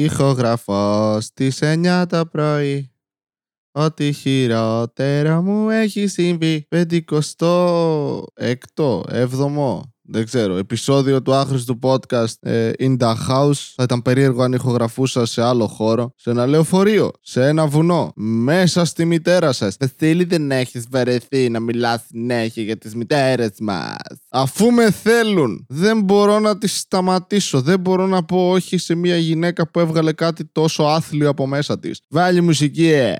Ηχογραφώ στις 9 το πρωί. Ό,τι χειρότερο μου έχει συμβεί. Πεντηκοστό έκτο, έβδομο, δεν ξέρω, επεισόδιο του άχρηστου podcast ε, In the House. Θα ήταν περίεργο αν ηχογραφούσα σε άλλο χώρο, σε ένα λεωφορείο, σε ένα βουνό, μέσα στη μητέρα σα. Βασίλη, δεν έχει βαρεθεί να μιλά συνέχεια για τι μητέρε μα. Αφού με θέλουν, δεν μπορώ να τις σταματήσω. Δεν μπορώ να πω όχι σε μια γυναίκα που έβγαλε κάτι τόσο άθλιο από μέσα τη. Βάλει μουσική, ε.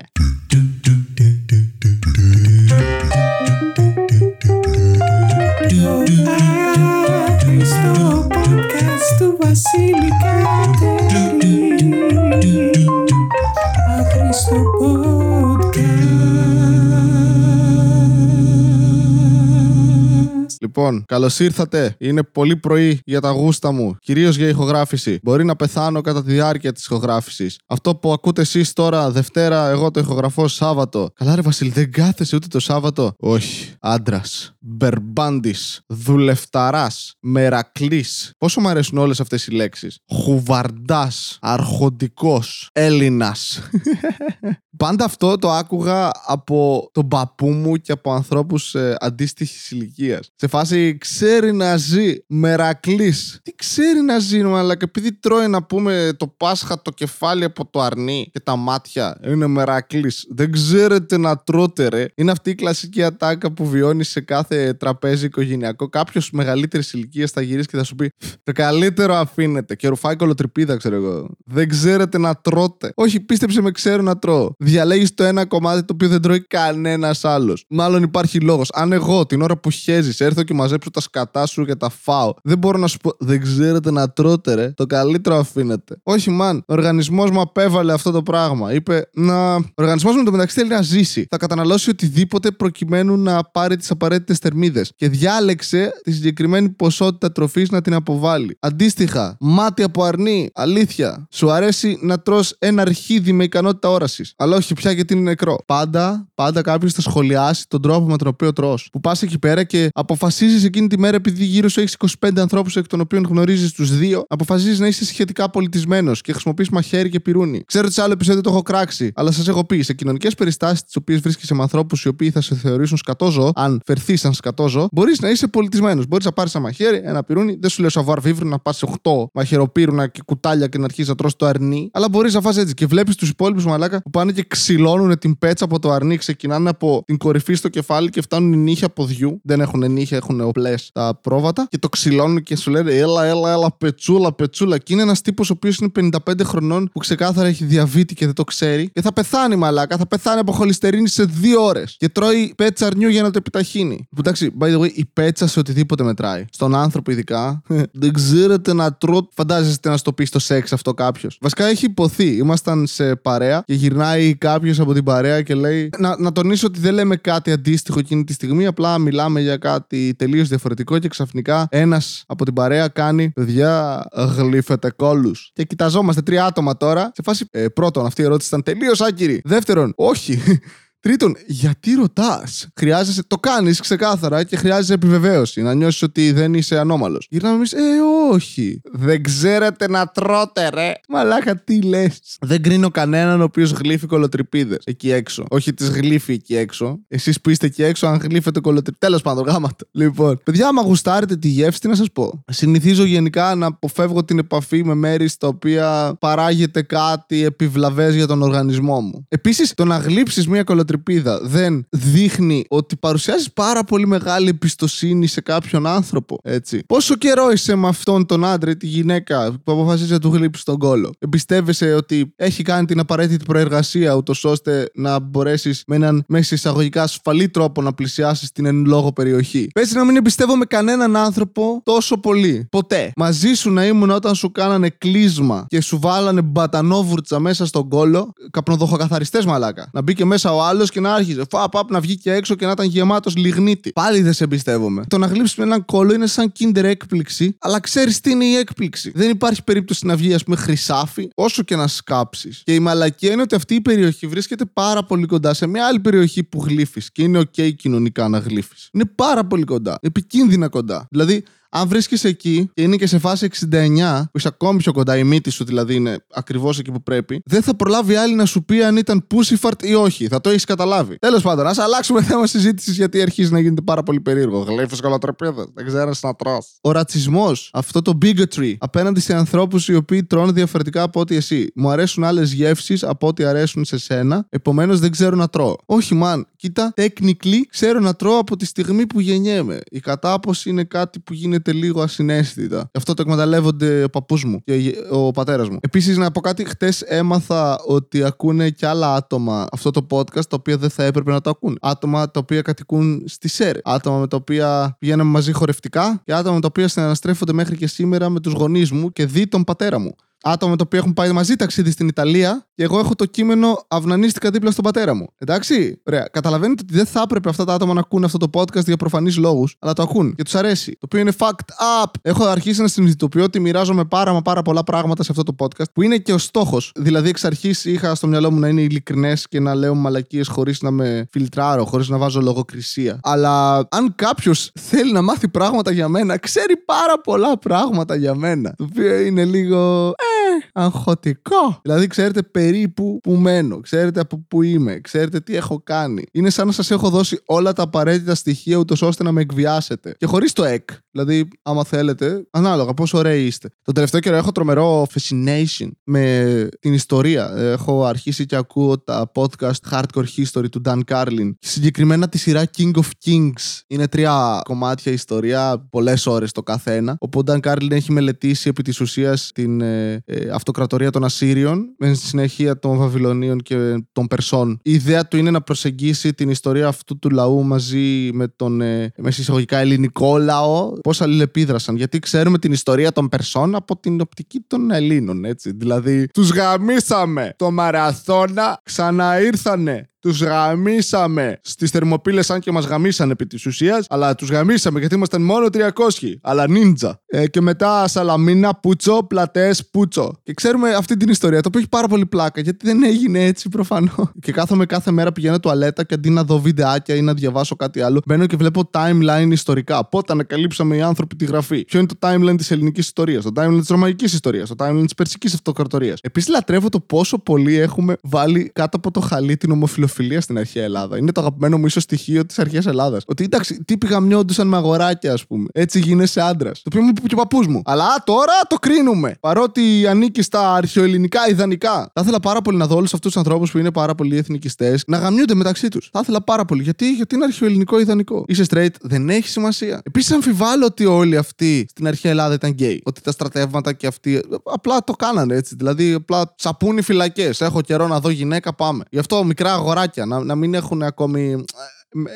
Βασίλη Κατέρη. Άχρηστο Λοιπόν, καλώς ήρθατε. Είναι πολύ πρωί για τα γούστα μου, κυρίως για ηχογράφηση. Μπορεί να πεθάνω κατά τη διάρκεια της ηχογράφησης. Αυτό που ακούτε εσείς τώρα Δευτέρα, εγώ το ηχογραφώ Σάββατο. Καλά, ρε Βασίλη, δεν κάθεσαι ούτε το Σάββατο; Όχι. Άντρας. Μπερμπάντης. Δουλευταράς. Μερακλής. Πόσο μου αρέσουν όλες αυτές οι λέξεις; Χουβαρντάς. Αρχοντικός. Έλληνας. Πάντα αυτό το άκουγα από τον παππού μου και από ανθρώπους ε, αντίστοιχης ηλικίας. Σε φάση ξέρει να ζει μερακλής. Τι ξέρει να ζει, αλλά και επειδή τρώει να πούμε το Πάσχα το κεφάλι από το αρνί και τα μάτια, είναι μερακλής. Δεν ξέρετε να τρώτε ρε. Είναι αυτή η κλασική ατάκα που βιώνεις σε κάθε τραπέζι οικογενειακό. Κάποιος μεγαλύτερης ηλικίας θα γυρίσει και θα σου πει Το καλύτερο αφήνετε. Και ρουφάει κολοτρυπίδα, ξέρω εγώ. Δεν ξέρετε να τρώτε. Όχι, πίστεψε με, ξέρω να τρώω. Διαλέγεις το ένα κομμάτι το οποίο δεν τρώει κανένας άλλος. Μάλλον υπάρχει λόγος. Αν εγώ την ώρα που χέζεις έρθω και μαζέψω τα σκατά σου και τα φάω, δεν μπορώ να σου πω Δεν ξέρετε να τρώτε, ρε. Το καλύτερο αφήνετε. Όχι, μαν. Ο οργανισμός μου απέβαλε αυτό το πράγμα. Είπε να. Ο οργανισμός μου το μεταξύ θέλει να ζήσει. Θα καταναλώσει οτιδήποτε προκειμένου να πάρει τις απαραίτητες θερμίδες. Και διάλεξε τη συγκεκριμένη ποσότητα τροφής να την αποβάλει. Αντίστοιχα, μάτι από αρνί, αλήθεια. Σου αρέσει να τρώ ένα αρχίδι με ικανότητα όρασης. Αλλά όχι πια γιατί είναι νεκρό. Πάντα, πάντα κάποιος θα σχολιάσει τον τρόπο με τον οποίο τρώ. Που πας εκεί πέρα και αποφασίζεις εκείνη τη μέρα, επειδή γύρω σου έχεις 25 ανθρώπους εκ των οποίων γνωρίζεις τους δύο, αποφασίζεις να είσαι σχετικά πολιτισμένος και χρησιμοποιείς μαχαίρι και πυρούνι. Ξέρω ότι σε άλλο επεισόδιο το έχω κράξει, αλλά σας έχω πει σε κοινωνικές περιστάσεις τις οποίες βρίσκεσαι με ανθρώπους οι οποίοι θα σε θεωρήσουν σκατόζω, αν φερθείς σαν σκατόζω, μπορείς να είσαι πολιτισμένος. Μπορείς να πάρεις ένα μαχαίρι, ένα πυρούνι, δεν σου λέω σαβάρ βίβρου να πας σε 8 μαχαιροπύρουνα και κουτάλια και να αρχίσεις να τρώσει το αρνί, αλλά μπορείς να φας έτσι και βλέπεις τους υπόλοιπους μαλάκα που πάνε και ξυλώνουν την πέτσα από το αρνί, ξεκινάνε από την κορυφή στο κεφάλι και φτάνουν οι νύχια ποδιού. Δεν έχουν νύχια, έχουν οπλές τα πρόβατα και το ξυλώνουν και σου λένε Έλα, έλα, έλα, πετσούλα, πετσούλα. Και είναι ένας τύπος ο οποίος είναι 55 χρονών που ξεκάθαρα έχει διαβήτη και δεν το ξέρει και θα πεθάνει μαλάκα, θα πεθάνει από χολυστερίνη σε δύο ώρες και τρώει πέτσα αρνιού για να το επιταχύνει. Που εντάξει, by the way, η πέτσα σε οτιδήποτε μετράει. Στον άνθρωπο ειδικά. δεν ξέρετε να τρώτε. Φαντάζεστε να στο πει στο σεξ αυτό κάποιος. Βασικά έχει υποθεί. Ήμασταν σε παρέα και γυρνάει κάποιος από την παρέα και λέει. Να, να τονίσω ότι δεν λέμε κάτι αντίστοιχο εκείνη τη στιγμή. Απλά μιλάμε για κάτι τελείως διαφορετικό και ξαφνικά ένας από την παρέα κάνει. Παιδιά, γλύφετε κόλους. Και κοιταζόμαστε τρία άτομα τώρα. Σε φάση. Ε, πρώτον, αυτή η ερώτηση ήταν τελείως άκυρη. Δεύτερον, όχι. Τρίτον, γιατί ρωτάς; Χρειάζεσαι, το κάνεις ξεκάθαρα και χρειάζεσαι επιβεβαίωση. Να νιώσεις ότι δεν είσαι ανώμαλος. Γυρνάμε εμείς, ε, όχι. Δεν ξέρετε να τρώτε, ρε. Μαλάκα, τι λες. Δεν κρίνω κανέναν ο οποίος γλύφει κολοτρυπίδε εκεί έξω. Όχι τις γλύφει εκεί έξω. Εσείς που είστε εκεί έξω, αν γλύφετε κολοτρυπίδε. Τέλος πάντων, γάματα. Λοιπόν, παιδιά, άμα γουστάρετε τη γεύση, τι να σας πω. Συνηθίζω γενικά να αποφεύγω την επαφή με μέρη στα οποία παράγεται κάτι επιβλαβές για τον οργανισμό μου. Επίσης, το να γλύψεις μια κολοτρυπίδα δεν δείχνει ότι παρουσιάζει πάρα πολύ μεγάλη εμπιστοσύνη σε κάποιον άνθρωπο. Έτσι. Πόσο καιρό είσαι με αυτόν τον άντρα ή τη γυναίκα που αποφασίζει να του γλύψει τον κόλο. Εμπιστεύεσαι ότι έχει κάνει την απαραίτητη προεργασία, ούτως ώστε να μπορέσεις με έναν μέσα εισαγωγικά ασφαλή τρόπο να πλησιάσεις την εν λόγω περιοχή; Πες να μην εμπιστεύομαι κανέναν άνθρωπο τόσο πολύ. Ποτέ. Μαζί σου να ήμουν όταν σου κάνανε κλείσμα και σου βάλανε μπατανόβουρτσα μέσα στον κόλο. Καπνοδοχοκαθαριστές μαλάκα. Να μπήκε μέσα ο άλλος και να άρχιζε. Φα, παπ, να βγει και έξω και να ήταν γεμάτος λιγνίτη. Πάλι δεν σε εμπιστεύομαι. Το να γλύψεις με έναν κόλλο είναι σαν kinder έκπληξη, αλλά ξέρεις τι είναι η έκπληξη. Δεν υπάρχει περίπτωση να βγει, ας πούμε, χρυσάφι, όσο και να σκάψεις. Και η μαλακία είναι ότι αυτή η περιοχή βρίσκεται πάρα πολύ κοντά σε μια άλλη περιοχή που γλύφεις και είναι OK κοινωνικά να γλύφεις. Είναι πάρα πολύ κοντά. Επικίνδυνα κοντά. Δηλαδή, Αν βρίσκεσαι εκεί και είναι και σε φάση 69, που είσαι ακόμη πιο κοντά, η μύτη σου δηλαδή είναι ακριβώς εκεί που πρέπει, δεν θα προλάβει άλλη να σου πει αν ήταν pussyfart ή όχι. Θα το έχεις καταλάβει. Τέλος πάντων, ας αλλάξουμε θέμα συζήτησης γιατί αρχίζει να γίνεται πάρα πολύ περίεργο. Γλέφε καλοτρεπίδες, δεν ξέρεις να τρώ. Ο ρατσισμός, αυτό το bigotry απέναντι σε ανθρώπους οι οποίοι τρώνε διαφορετικά από ό,τι εσύ. Μου αρέσουν άλλες γεύσεις από ό,τι αρέσουν σε σένα, επομένως δεν ξέρω να τρώω. Όχι, man, κοίτα, technically ξέρω να τρώω από τη στιγμή που γεννιέμαι. Η κατάποση είναι κάτι που γίνεται λίγο ασυναίσθητα. Γι' αυτό το εκμεταλλεύονται ο παππούς μου και ο πατέρας μου. Επίσης, να πω κάτι, χτες έμαθα ότι ακούνε και άλλα άτομα αυτό το podcast τα οποία δεν θα έπρεπε να το ακούν. Άτομα τα οποία κατοικούν στη ΣΕΡ. Άτομα με τα οποία πηγαίναμε μαζί χορευτικά και άτομα με τα οποία συναναστρέφονται μέχρι και σήμερα με τους γονείς μου και δει τον πατέρα μου. Άτομα με τα οποία έχουν πάει μαζί ταξίδι στην Ιταλία και εγώ έχω το κείμενο αυνανίστηκα δίπλα στον πατέρα μου. Εντάξει, ωραία. Καταλαβαίνετε ότι δεν θα έπρεπε αυτά τα άτομα να ακούνε αυτό το podcast για προφανείς λόγους, αλλά το ακούν και τους αρέσει. Το οποίο είναι fact up. Έχω αρχίσει να συνειδητοποιώ ότι μοιράζομαι πάρα μα πάρα πολλά πράγματα σε αυτό το podcast που είναι και ο στόχος. Δηλαδή, εξ αρχής είχα στο μυαλό μου να είναι ειλικρινές και να λέω μαλακίες χωρίς να με φιλτράρω, χωρίς να βάζω λογοκρισία. Αλλά αν κάποιος θέλει να μάθει πράγματα για μένα, ξέρει πάρα πολλά πράγματα για μένα. Το οποίο είναι λίγο. Ε, αγχωτικό. Δηλαδή, ξέρετε περίπου που μένω, ξέρετε από πού είμαι, ξέρετε τι έχω κάνει. Είναι σαν να σας έχω δώσει όλα τα απαραίτητα στοιχεία, ούτως ώστε να με εκβιάσετε. Και χωρίς το εκ. Δηλαδή, άμα θέλετε, ανάλογα πόσο ωραίοι είστε. Το τελευταίο καιρό έχω τρομερό fascination με την ιστορία. Έχω αρχίσει και ακούω τα podcast Hardcore History του Dan Carlin. Συγκεκριμένα τη σειρά King of Kings. Είναι τρία κομμάτια ιστορία, πολλές ώρες το καθένα. Όπου ο Dan Carlin έχει μελετήσει επί της ουσίας την ε, ε, αυτοκρατορία των Ασσύριων, με συνεχεία των Βαβυλωνίων και των Περσών. Η ιδέα του είναι να προσεγγίσει την ιστορία αυτού του λαού μαζί με τον ε, με συσσαγωγικά ελληνικό λαό, πώ αλληλεπίδρασαν. Γιατί ξέρουμε την ιστορία των Περσών από την οπτική των Ελλήνων, έτσι. Δηλαδή, τους γαμίσαμε το μαραθώνα, ξαναήρθανε τους γαμίσαμε στις θερμοπύλες, αν και μας γαμίσαν επί της ουσίας. Αλλά τους γαμίσαμε γιατί ήμασταν μόνο 300. Αλλά νίντζα. Ε, και μετά Σαλαμίνα, Πούτσο, Πλατές, Πούτσο. Και ξέρουμε αυτή την ιστορία, το οποίο έχει πάρα πολύ πλάκα γιατί δεν έγινε έτσι προφανώς. Και κάθομαι κάθε μέρα πηγαίνω τουαλέτα και αντί να δω βιντεάκια ή να διαβάσω κάτι άλλο, μπαίνω και βλέπω timeline ιστορικά. Πότε ανακαλύψαμε οι άνθρωποι τη γραφή. Ποιο είναι το timeline της ελληνικής ιστορίας, το timeline της ρωμαϊκής ιστορίας, το timeline της περσικής αυτοκρατορίας. Επίσης λατρεύω το πόσο πολύ έχουμε βάλει κάτω από το χαλί την ομοφυλοφιλία ομοφυλοφιλία στην αρχαία Ελλάδα. Είναι το αγαπημένο μου ίσως στοιχείο της αρχαίας Ελλάδας. Ότι εντάξει, τύποι γαμιόντουσαν με αγοράκια, ας πούμε. Έτσι γίνεσαι άντρας. Το οποίο μου είπε και ο παππούς μου. Αλλά τώρα το κρίνουμε. Παρότι ανήκει στα αρχαιοελληνικά ιδανικά. Θα ήθελα πάρα πολύ να δω όλους αυτούς τους ανθρώπους που είναι πάρα πολύ εθνικιστές να γαμιούνται μεταξύ τους. Θα ήθελα πάρα πολύ. Γιατί, Γιατί είναι αρχαιοελληνικό ιδανικό. Είσαι straight, δεν έχει σημασία. Επίσης αμφιβάλλω ότι όλοι αυτοί στην αρχαία Ελλάδα ήταν γκέι. Ότι τα στρατεύματα και αυτοί απλά το κάνανε έτσι. Δηλαδή απλά σαπούνι οι φυλακές. Έχω καιρό να δω γυναίκα, πάμε. Γι' αυτό μικρά αγοράκια να, να μην έχουν ακόμη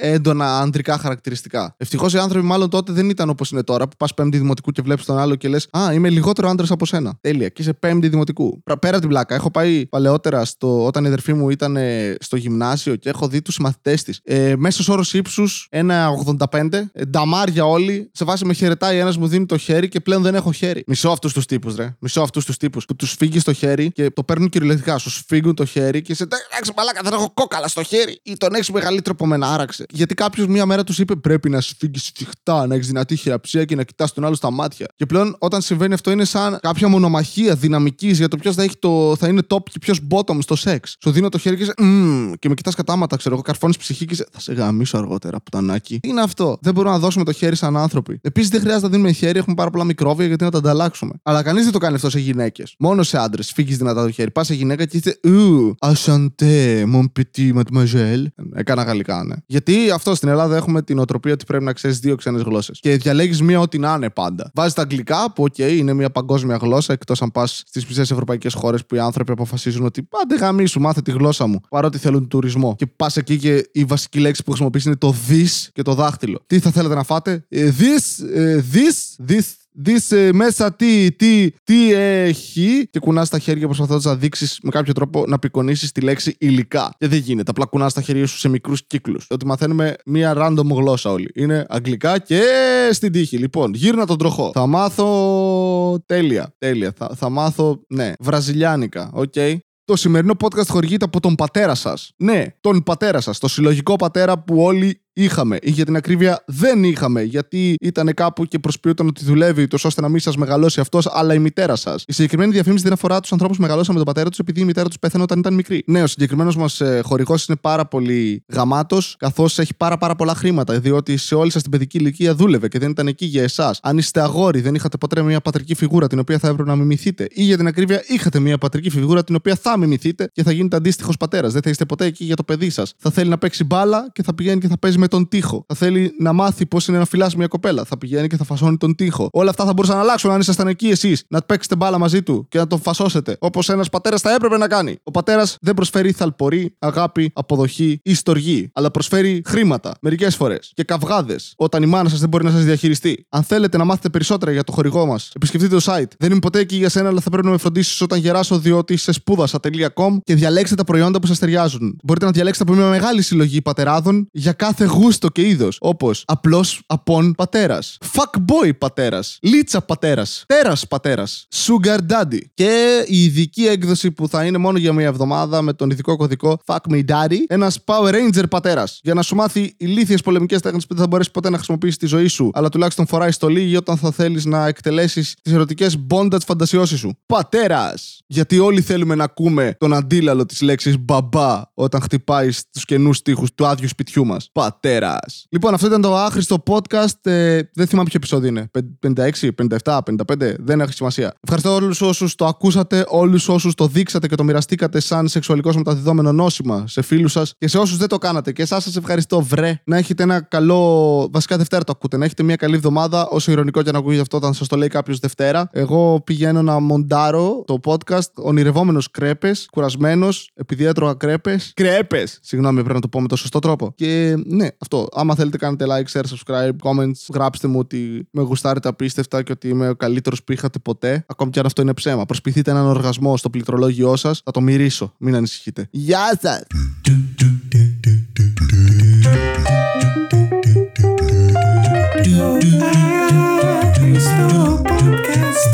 έντονα ανδρικά χαρακτηριστικά. Ευτυχώς οι άνθρωποι μάλλον τότε δεν ήταν όπως είναι τώρα, που πας πέμπτη δημοτικού και βλέπεις τον άλλο και λες Α, είμαι λιγότερο άντρας από σένα. Τέλεια. Και είσαι πέμπτη δημοτικού. Πέρα την πλάκα. Έχω πάει παλαιότερα στο, όταν η αδερφή μου ήταν ε, στο γυμνάσιο και έχω δει τους μαθητές της. Ε, Μέσος όρος ύψους 1,85. Ε, νταμάρια όλοι. Σε βάση με χαιρετάει ένας μου δίνει το χέρι και πλέον δεν έχω χέρι. Μισό αυτούς τους τύπους, ρε. Μισό αυτούς τους τύπους που τους φύγεις το χέρι και το παίρνουν κυριολεκτικά. Σου φύγουν το χέρι και σε εντάξει μαλάκα δεν έχω κόκαλα στο χέρι ή τον έχεις μεγαλύτερο από μένα. Άραξε. Γιατί κάποιος μία μέρα τους είπε πρέπει να σφίγγεις σφιχτά, να έχεις δυνατή χειραψία και να κοιτάς τον άλλο στα μάτια. Και πλέον όταν συμβαίνει αυτό είναι σαν κάποια μονομαχία δυναμικής για το ποιος θα, έχει το, θα είναι top και ποιος bottom στο σεξ. Σου δίνω το χέρι και, σε, mm, και με κοιτάς κατάματα, ξέρω εγώ, καρφώνεις ψυχή και σε, θα σε γαμήσω αργότερα, πουτανάκι. Τι είναι αυτό; Δεν μπορούμε να δώσουμε το χέρι σαν άνθρωποι. Επίσης δεν χρειάζεται να δίνουμε χέρι, έχουμε πάρα πολλά μικρόβια γιατί να τα ανταλλάξουμε. Αλλά κανείς δεν το κάνει αυτό σε γυναίκες. Μόνο σε άντρες. Σφίγγει δυνατά το χέρι. Πας σε γυναίκα και είσαι Ου, enchanté, mon petit mademoiselle. Έκανα γαλλικά, ναι. Γιατί αυτό στην Ελλάδα έχουμε την νοοτροπία ότι πρέπει να ξέρεις δύο ξένες γλώσσες. Και διαλέγεις μία ό,τι να είναι πάντα. Βάζεις τα αγγλικά που, οκ, είναι μια παγκόσμια γλώσσα, εκτός αν πας στις μισές ευρωπαϊκές χώρες που οι άνθρωποι αποφασίζουν ότι άντε γαμήσου, μάθε τη γλώσσα μου. Παρότι θέλουν τουρισμό. Και πας εκεί και η βασική λέξη που χρησιμοποιείς είναι το this και το δάχτυλο. Τι θα θέλετε να φάτε, ε, this, ε, this, this, δεις ε, μέσα τι, τι, τι έχει και κουνάς τα χέρια προσπαθώντας να δείξεις με κάποιο τρόπο να απεικονίσεις τη λέξη υλικά. Και δεν γίνεται. Απλά κουνάς τα χέρια σου σε μικρούς κύκλους. Ότι μαθαίνουμε μία random γλώσσα όλοι. Είναι αγγλικά και στην τύχη. Λοιπόν, γύρνα τον τροχό. Θα μάθω τέλεια. Τέλεια. Θα, θα μάθω, ναι, βραζιλιάνικα. Οκ. Το σημερινό podcast χορηγείται από τον πατέρα σας. Ναι, τον πατέρα σας. Το συλλογικό πατέρα που όλοι είχαμε. Ή για την ακρίβεια δεν είχαμε. Γιατί ήταν κάπου και προσποιούταν ότι δουλεύει, τόσο ώστε να μην σας μεγαλώσει αυτός, αλλά η μητέρα σας. Η συγκεκριμένη διαφήμιση δεν αφορά τους ανθρώπους που μεγαλώσαν με τον πατέρα τους επειδή η μητέρα τους πέθανε όταν ήταν μικρή. Ναι, ο συγκεκριμένος μας ε, χορηγός είναι πάρα πολύ γαμάτος, καθώς έχει πάρα, πάρα πολλά χρήματα. Διότι σε όλη σας την παιδική ηλικία δούλευε και δεν ήταν εκεί για εσάς. Αν είστε αγόρι, δεν είχατε ποτέ μια πατρική φιγούρα την οποία θα έπρεπε να μιμηθείτε. Ή για την ακρίβεια, είχατε μια πατρική φιγούρα την οποία θα μιμηθείτε και θα γίνετε αντίστοιχος πατέρας. Δεν θα είστε ποτέ εκεί για το παιδί σας. Θα θέλει να παίξει μπάλα και θα πηγαίνει και θα παίζει με τον τοίχο. Θα θέλει να μάθει πώς είναι να φυλάσει μια κοπέλα. Θα πηγαίνει και θα φασώνει τον τοίχο. Όλα αυτά θα μπορούσαν να αλλάξουν αν ήσασταν εκεί εσείς. Να παίξετε μπάλα μαζί του και να τον φασώσετε. Όπως ένας πατέρας θα έπρεπε να κάνει. Ο πατέρας δεν προσφέρει θαλπορή, αγάπη, αποδοχή ή στοργή. Αλλά προσφέρει χρήματα μερικές φορές και καυγάδες όταν η μάνα σας δεν μπορεί να σας διαχειριστεί. Αν θέλετε να μάθετε περισσότερα για το χορηγό μας, επισκεφτείτε το site. Δεν είμαι ποτέ εκεί για σένα, αλλά θα πρέπει να με φροντίσεις όταν γεράσω, διότι σε σπούδασα.com και διαλέξτε τα προϊόντα που σας ταιριάζουν. Μπορείτε να διαλέξετε από μια μεγάλη συλλογή πατεράδων για κάθε γούστο και είδος. Όπως απλός απόν πατέρας, fuck boy πατέρας, λίτσα πατέρας, τέρας πατέρας, sugar daddy. Και η ειδική έκδοση που θα είναι μόνο για μια εβδομάδα με τον ειδικό κωδικό Fuck me daddy, ένας Power Ranger πατέρας. Για να σου μάθει ηλίθιες πολεμικές τέχνες που δεν θα μπορέσεις ποτέ να χρησιμοποιήσεις στη ζωή σου, αλλά τουλάχιστον φοράει στολή ή όταν θα θέλεις να εκτελέσεις τις ερωτικές bondage φαντασιώσεις σου. Πατέρας! Γιατί όλοι θέλουμε να ακούμε τον αντίλαλο της λέξης μπαμπά όταν χτυπάει στους καινούς τοίχου του άδειου σπιτιού μας. Πατέρας. Λοιπόν, αυτό ήταν το άχρηστο podcast. Ε, δεν θυμάμαι ποιο επεισόδιο είναι. 56, 57, 55. Δεν έχει σημασία. Ευχαριστώ όλους όσους το ακούσατε, όλους όσους το δείξατε και το μοιραστήκατε σαν σεξουαλικός μεταδιδόμενο νόσημα σε φίλους σας και σε όσους δεν το κάνατε. Και εσάς σας ευχαριστώ, βρε. Να έχετε ένα καλό. Βασικά Δευτέρα το ακούτε. Να έχετε μια καλή εβδομάδα. Όσο ηρωνικό και να ακούγεται αυτό όταν σας το λέει κάποιος Δευτέρα. Εγώ πηγαίνω να μοντάρω το podcast ονειρευόμενος κρέπες, κουρασμένος, επειδή έτρωγα κρέπες. Κρέπες! Συγγνώμη, πρέπει να το πω με το σωστό τρόπο. Και ναι, αυτό. Άμα θέλετε, κάνετε like, share, subscribe, comments. Γράψτε μου ότι με γουστάρετε απίστευτα και ότι είμαι ο καλύτερος που είχατε ποτέ. Ακόμη και αν αυτό είναι ψέμα. Προσποιηθείτε έναν οργασμό στο πληκτρολόγιο σας. Θα το μυρίσω. Μην ανησυχείτε. Γεια σας! Άχρηστο podcast